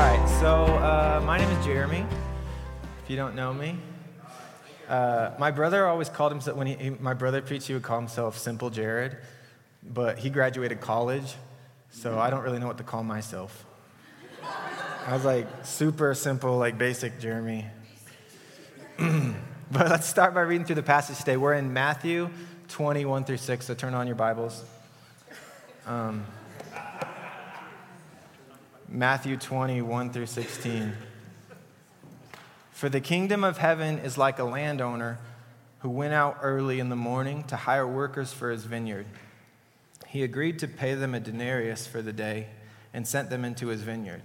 right, so uh, my name is Jeremy. If you don't know me, uh, my brother always called himself when he, he, my brother preached, he would call himself Simple Jared, but he graduated college, so I don't really know what to call myself. I was like super simple, like basic Jeremy. but let's start by reading through the passage today. We're in Matthew 21 through 6, so turn on your Bibles. Um, Matthew 21 through 16. For the kingdom of heaven is like a landowner who went out early in the morning to hire workers for his vineyard. He agreed to pay them a denarius for the day and sent them into his vineyard.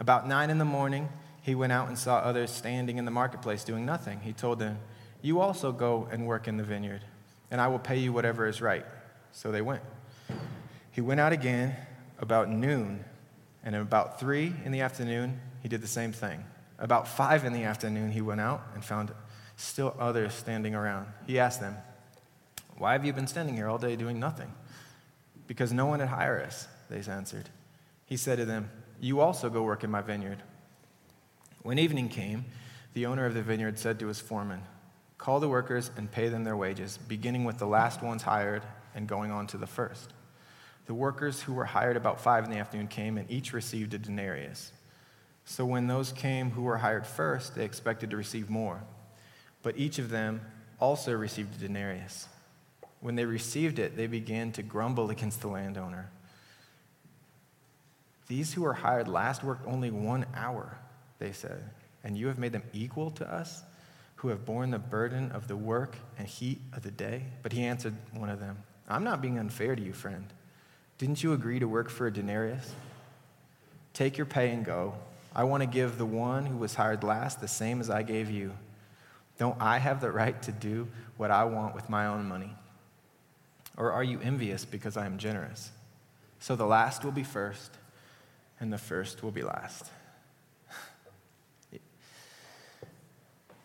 About nine in the morning, he went out and saw others standing in the marketplace doing nothing. He told them, You also go and work in the vineyard, and I will pay you whatever is right. So they went. He went out again about noon and about three in the afternoon, he did the same thing. About five in the afternoon, he went out and found still others standing around. He asked them, Why have you been standing here all day doing nothing? Because no one had hired us, they answered. He said to them, You also go work in my vineyard. When evening came, the owner of the vineyard said to his foreman, Call the workers and pay them their wages, beginning with the last ones hired and going on to the first. The workers who were hired about five in the afternoon came, and each received a denarius. So when those came who were hired first, they expected to receive more. But each of them also received a denarius. When they received it, they began to grumble against the landowner. These who were hired last worked only one hour, they said, and you have made them equal to us, who have borne the burden of the work and heat of the day? But he answered one of them, I'm not being unfair to you, friend. Didn't you agree to work for a denarius? Take your pay and go. I want to give the one who was hired last the same as I gave you. Don't I have the right to do what I want with my own money? Or are you envious because I am generous? So the last will be first, and the first will be last.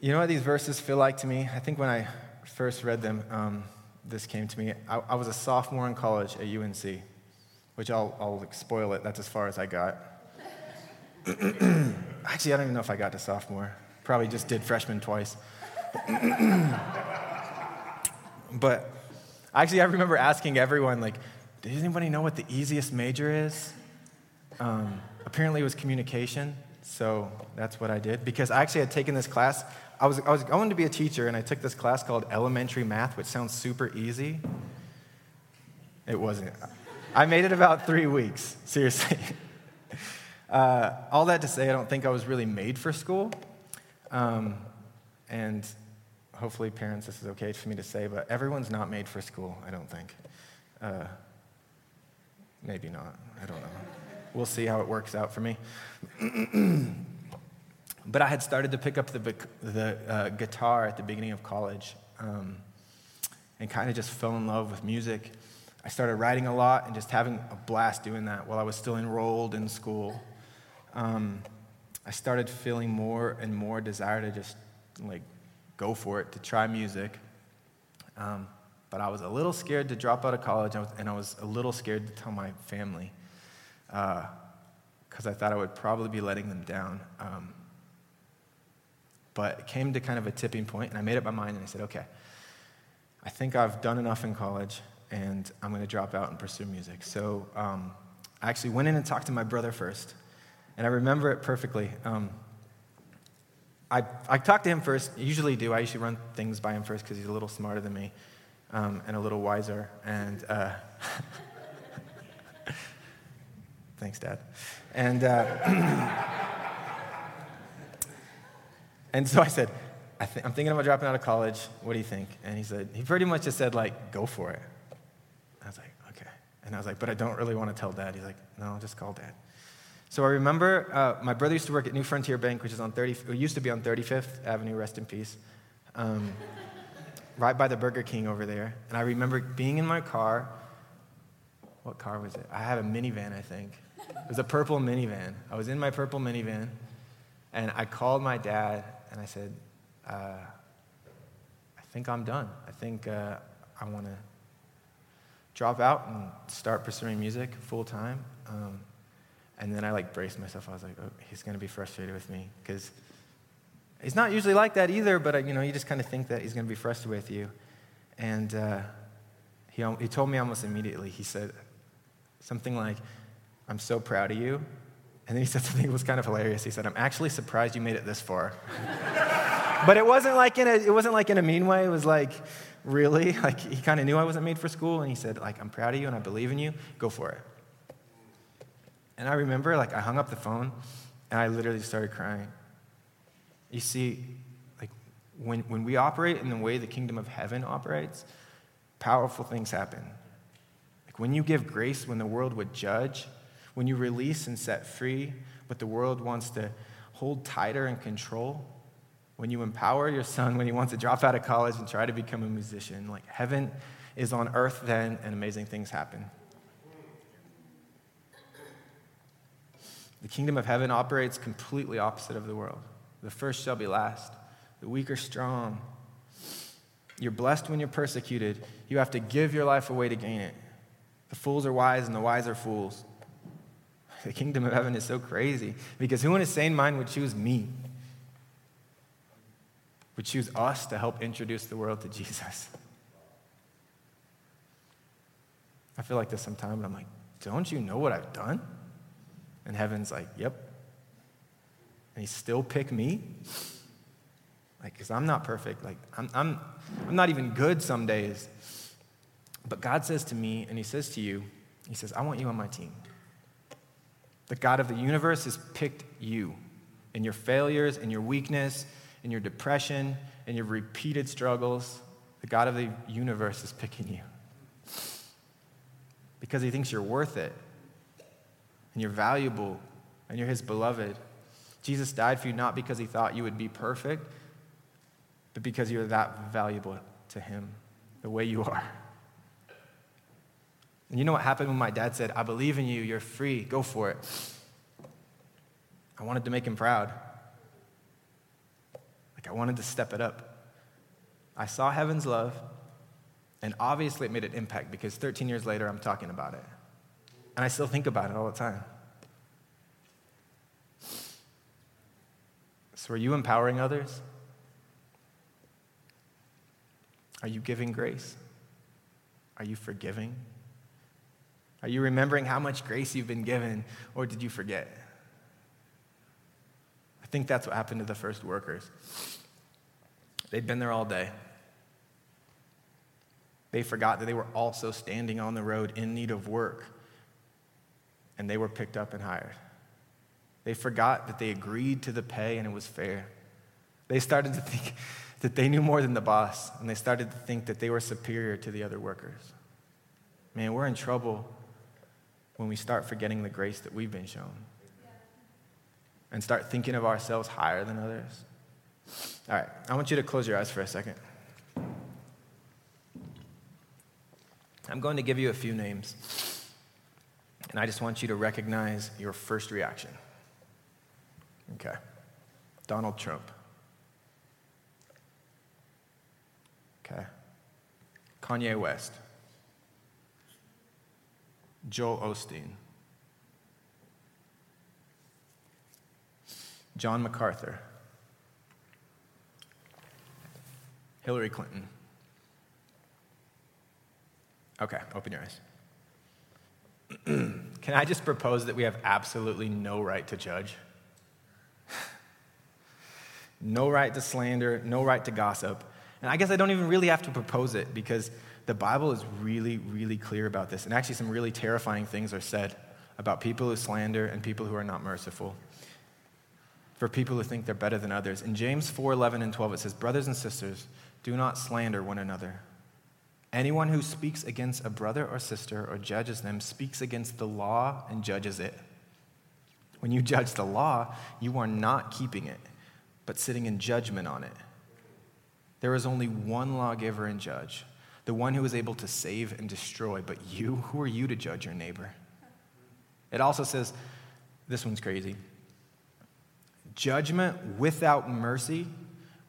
You know what these verses feel like to me? I think when I first read them, um, this came to me. I, I was a sophomore in college at UNC which I'll, I'll spoil it. That's as far as I got. Actually, I don't even know if I got to sophomore. Probably just did freshman twice. but actually, I remember asking everyone, like, does anybody know what the easiest major is? Um, apparently, it was communication. So that's what I did. Because I actually had taken this class. I was, I was going to be a teacher, and I took this class called elementary math, which sounds super easy. It wasn't. I made it about three weeks, seriously. Uh, all that to say, I don't think I was really made for school. Um, and hopefully, parents, this is okay for me to say, but everyone's not made for school, I don't think. Uh, maybe not. I don't know. We'll see how it works out for me. but I had started to pick up the, the uh, guitar at the beginning of college um, and kind of just fell in love with music. I started writing a lot and just having a blast doing that while I was still enrolled in school. Um, I started feeling more and more desire to just like go for it, to try music. Um, but I was a little scared to drop out of college, and I was a little scared to tell my family because uh, I thought I would probably be letting them down. Um, but it came to kind of a tipping point, and I made up my mind, and I said, okay, I think I've done enough in college and I'm going to drop out and pursue music. So um, I actually went in and talked to my brother first, and I remember it perfectly. Um, I, I talked to him first, usually do. I usually run things by him first because he's a little smarter than me um, and a little wiser. And uh, thanks, Dad. And, uh, and so I said, I am thinking about dropping out of college. What do you think? And he said, he pretty much just said, like, go for it. I was like, okay. And I was like, but I don't really want to tell dad. He's like, no, just call dad. So I remember uh, my brother used to work at New Frontier Bank, which is on 30, it used to be on 35th Avenue, rest in peace, um, right by the Burger King over there. And I remember being in my car. What car was it? I had a minivan, I think. It was a purple minivan. I was in my purple minivan, and I called my dad, and I said, uh, I think I'm done. I think uh, I want to drop out and start pursuing music full time. Um, And then I like braced myself. I was like, oh, he's going to be frustrated with me because he's not usually like that either, but you know, you just kind of think that he's going to be frustrated with you. And uh, he, he told me almost immediately, he said something like, I'm so proud of you. And then he said something that was kind of hilarious. He said, I'm actually surprised you made it this far. but it wasn't like in a, it wasn't like in a mean way. It was like, really? Like he kind of knew I wasn't made for school. And he said, like, I'm proud of you and I believe in you. Go for it. And I remember, like, I hung up the phone and I literally started crying. You see, like, when, when we operate in the way the kingdom of heaven operates, powerful things happen. Like, when you give grace when the world would judge, when you release and set free what the world wants to hold tighter and control, when you empower your son when he wants to drop out of college and try to become a musician, like heaven is on earth then and amazing things happen. The kingdom of heaven operates completely opposite of the world. The first shall be last, the weak are strong. You're blessed when you're persecuted. You have to give your life away to gain it. The fools are wise and the wise are fools. The kingdom of heaven is so crazy because who in his sane mind would choose me? Would choose us to help introduce the world to Jesus? I feel like this sometimes, but I'm like, don't you know what I've done? And heaven's like, yep. And he still pick me? Like, because I'm not perfect. Like, I'm, I'm, I'm not even good some days. But God says to me, and he says to you, he says, I want you on my team. The God of the universe has picked you in your failures, in your weakness, in your depression, in your repeated struggles. The God of the universe is picking you because he thinks you're worth it and you're valuable and you're his beloved. Jesus died for you not because he thought you would be perfect, but because you're that valuable to him, the way you are. And you know what happened when my dad said, I believe in you, you're free, go for it? I wanted to make him proud. I wanted to step it up. I saw heaven's love, and obviously it made an impact because 13 years later, I'm talking about it. And I still think about it all the time. So, are you empowering others? Are you giving grace? Are you forgiving? Are you remembering how much grace you've been given, or did you forget? I think that's what happened to the first workers. They'd been there all day. They forgot that they were also standing on the road in need of work, and they were picked up and hired. They forgot that they agreed to the pay and it was fair. They started to think that they knew more than the boss, and they started to think that they were superior to the other workers. Man, we're in trouble when we start forgetting the grace that we've been shown and start thinking of ourselves higher than others. All right, I want you to close your eyes for a second. I'm going to give you a few names, and I just want you to recognize your first reaction. Okay. Donald Trump. Okay. Kanye West. Joel Osteen, John MacArthur, Hillary Clinton. Okay, open your eyes. Can I just propose that we have absolutely no right to judge? no right to slander, no right to gossip. And I guess I don't even really have to propose it because the Bible is really, really clear about this. And actually, some really terrifying things are said about people who slander and people who are not merciful. For people who think they're better than others. In James 4 11 and 12, it says, Brothers and sisters, do not slander one another. Anyone who speaks against a brother or sister or judges them speaks against the law and judges it. When you judge the law, you are not keeping it, but sitting in judgment on it. There is only one lawgiver and judge the one who is able to save and destroy. But you, who are you to judge your neighbor? It also says, this one's crazy. Judgment without mercy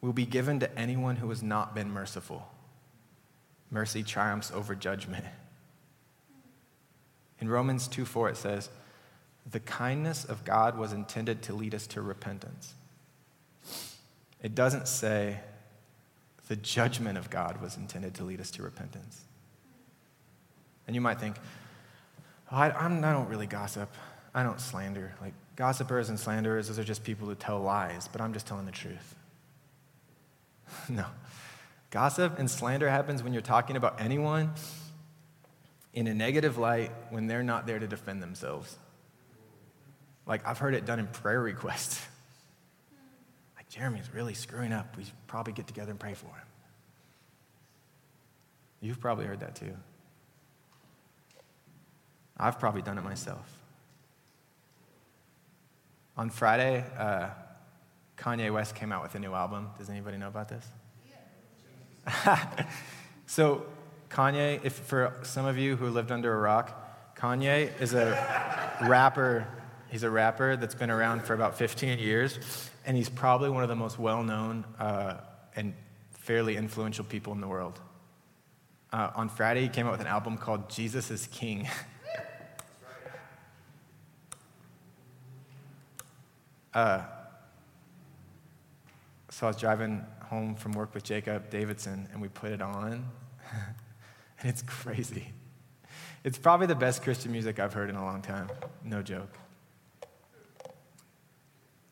will be given to anyone who has not been merciful. Mercy triumphs over judgment. In Romans 2 4, it says, the kindness of God was intended to lead us to repentance. It doesn't say the judgment of God was intended to lead us to repentance. And you might think, oh, I, I don't really gossip. I don't slander. Like, gossipers and slanderers, those are just people who tell lies, but I'm just telling the truth. no. Gossip and slander happens when you're talking about anyone in a negative light when they're not there to defend themselves. Like, I've heard it done in prayer requests. like, Jeremy's really screwing up. We probably get together and pray for him. You've probably heard that too. I've probably done it myself. On Friday, uh, Kanye West came out with a new album. Does anybody know about this? So, Kanye, if for some of you who lived under a rock, Kanye is a rapper. He's a rapper that's been around for about 15 years, and he's probably one of the most well known uh, and fairly influential people in the world. Uh, on Friday, he came out with an album called Jesus is King. Uh, so I was driving home from work with Jacob Davidson, and we put it on, and it's crazy. It's probably the best Christian music I've heard in a long time. No joke.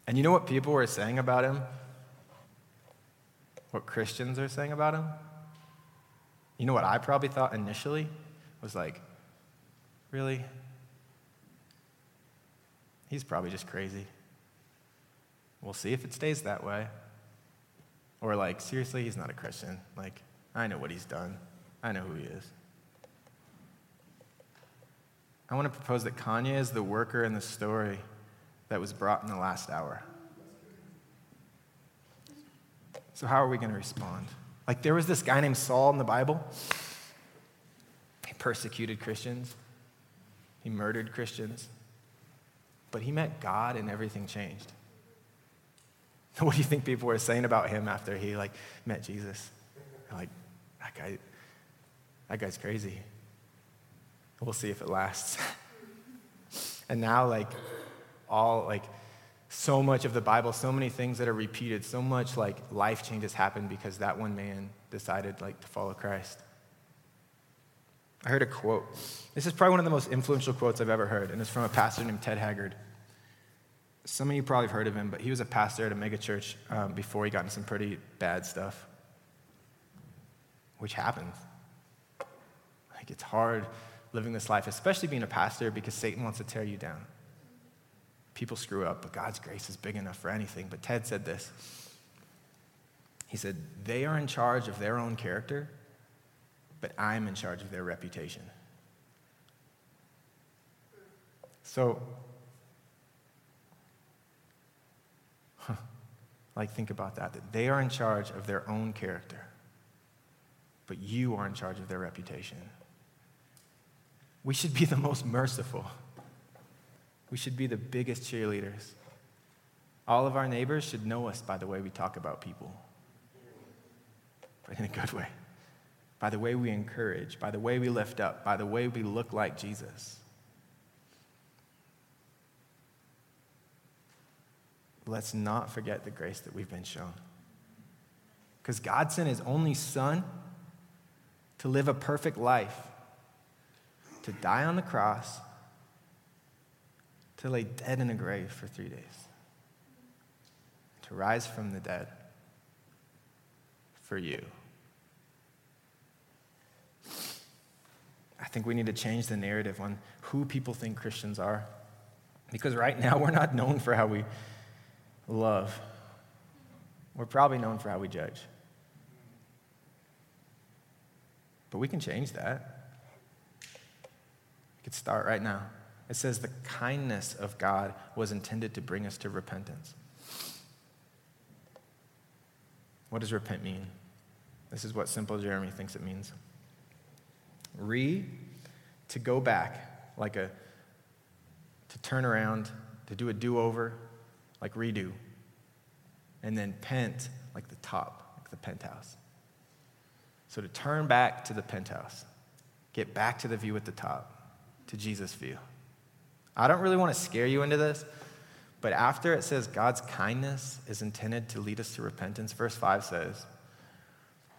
And you know what people were saying about him? What Christians are saying about him? You know what I probably thought initially? Was like, really? He's probably just crazy. We'll see if it stays that way. Or, like, seriously, he's not a Christian. Like, I know what he's done, I know who he is. I want to propose that Kanye is the worker in the story that was brought in the last hour. So, how are we going to respond? Like, there was this guy named Saul in the Bible. He persecuted Christians, he murdered Christians, but he met God and everything changed. What do you think people were saying about him after he like met Jesus? They're like, that guy, that guy's crazy. We'll see if it lasts. and now, like, all like so much of the Bible, so many things that are repeated, so much like life changes happen because that one man decided like to follow Christ. I heard a quote. This is probably one of the most influential quotes I've ever heard, and it's from a pastor named Ted Haggard some of you probably have heard of him, but he was a pastor at a megachurch um, before he got into some pretty bad stuff, which happens. Like, it's hard living this life, especially being a pastor, because Satan wants to tear you down. People screw up, but God's grace is big enough for anything. But Ted said this He said, They are in charge of their own character, but I'm in charge of their reputation. So, Like, think about that, that they are in charge of their own character, but you are in charge of their reputation. We should be the most merciful. We should be the biggest cheerleaders. All of our neighbors should know us by the way we talk about people, but in a good way. By the way we encourage, by the way we lift up, by the way we look like Jesus. Let's not forget the grace that we've been shown. Because God sent his only son to live a perfect life, to die on the cross, to lay dead in a grave for three days, to rise from the dead for you. I think we need to change the narrative on who people think Christians are. Because right now, we're not known for how we love. We're probably known for how we judge. But we can change that. We could start right now. It says the kindness of God was intended to bring us to repentance. What does repent mean? This is what simple Jeremy thinks it means. Re, to go back, like a, to turn around, to do a do over, like redo. And then pent, like the top, like the penthouse. So to turn back to the penthouse, get back to the view at the top, to Jesus' view. I don't really want to scare you into this, but after it says God's kindness is intended to lead us to repentance, verse 5 says,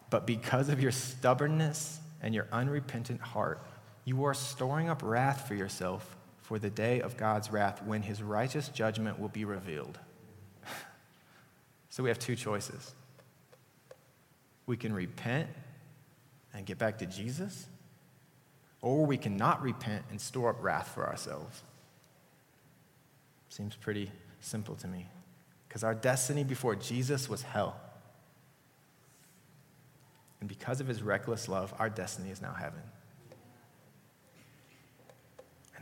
But because of your stubbornness and your unrepentant heart, you are storing up wrath for yourself for the day of God's wrath when his righteous judgment will be revealed. so we have two choices. We can repent and get back to Jesus, or we cannot repent and store up wrath for ourselves. Seems pretty simple to me. Because our destiny before Jesus was hell. And because of his reckless love, our destiny is now heaven.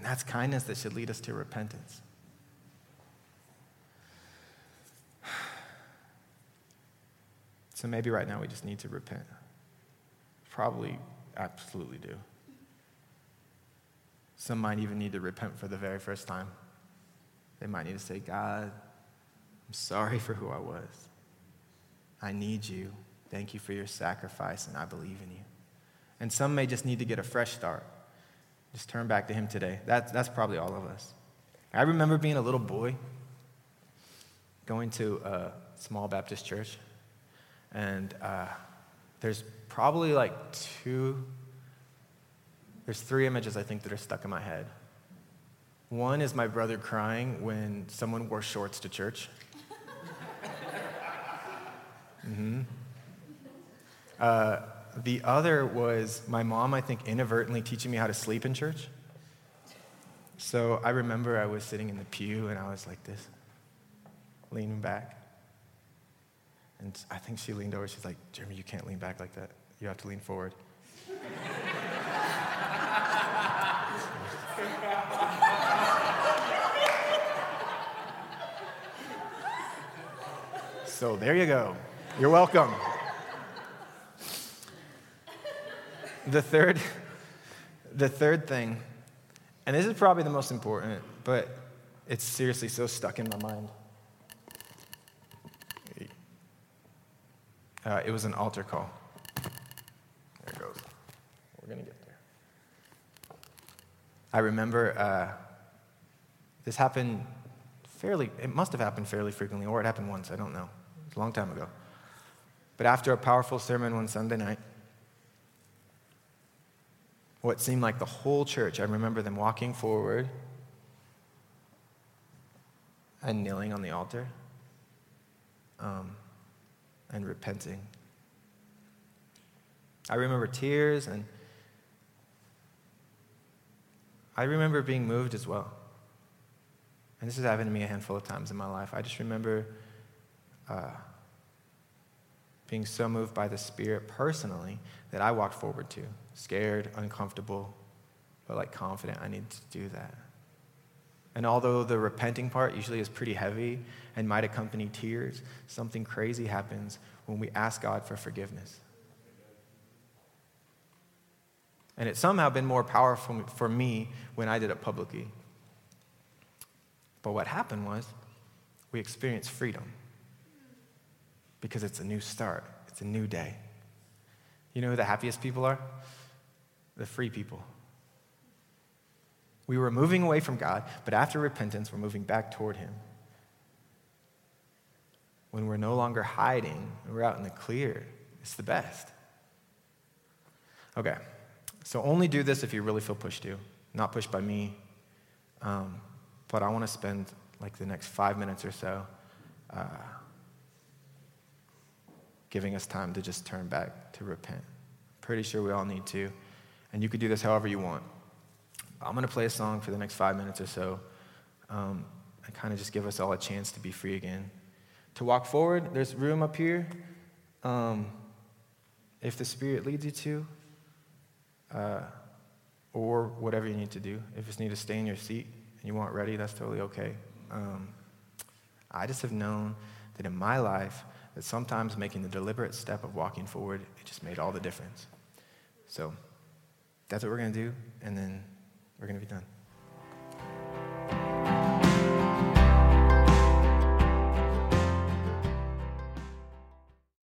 And that's kindness that should lead us to repentance. So maybe right now we just need to repent. Probably, absolutely do. Some might even need to repent for the very first time. They might need to say, God, I'm sorry for who I was. I need you. Thank you for your sacrifice, and I believe in you. And some may just need to get a fresh start. Just turn back to Him today. That's, that's probably all of us. I remember being a little boy going to a small Baptist church, and uh, there's probably like two, there's three images I think that are stuck in my head. One is my brother crying when someone wore shorts to church. mm-hmm. Uh, the other was my mom, I think, inadvertently teaching me how to sleep in church. So I remember I was sitting in the pew and I was like this, leaning back. And I think she leaned over. She's like, Jeremy, you can't lean back like that. You have to lean forward. so there you go. You're welcome. The third, the third thing, and this is probably the most important, but it's seriously so stuck in my mind. Uh, it was an altar call. There it goes. We're going to get there. I remember uh, this happened fairly, it must have happened fairly frequently, or it happened once, I don't know. It was a long time ago. But after a powerful sermon one Sunday night, what seemed like the whole church, I remember them walking forward and kneeling on the altar um, and repenting. I remember tears and I remember being moved as well. And this has happened to me a handful of times in my life. I just remember uh, being so moved by the Spirit personally that I walked forward to, scared, uncomfortable, but like confident I need to do that. And although the repenting part usually is pretty heavy and might accompany tears, something crazy happens when we ask God for forgiveness. And it's somehow been more powerful for me when I did it publicly. But what happened was we experienced freedom because it's a new start, it's a new day. You know who the happiest people are? The free people. We were moving away from God, but after repentance, we're moving back toward Him. When we're no longer hiding, we're out in the clear, it's the best. Okay, so only do this if you really feel pushed to, not pushed by me. Um, but I want to spend like the next five minutes or so uh, giving us time to just turn back to repent. Pretty sure we all need to. And you could do this however you want. I'm going to play a song for the next five minutes or so um, and kind of just give us all a chance to be free again. To walk forward, there's room up here. Um, if the Spirit leads you to, uh, or whatever you need to do. If you need to stay in your seat and you want ready, that's totally okay. Um, I just have known that in my life, that sometimes making the deliberate step of walking forward, it just made all the difference. So that's what we're going to do, and then we're going to be done.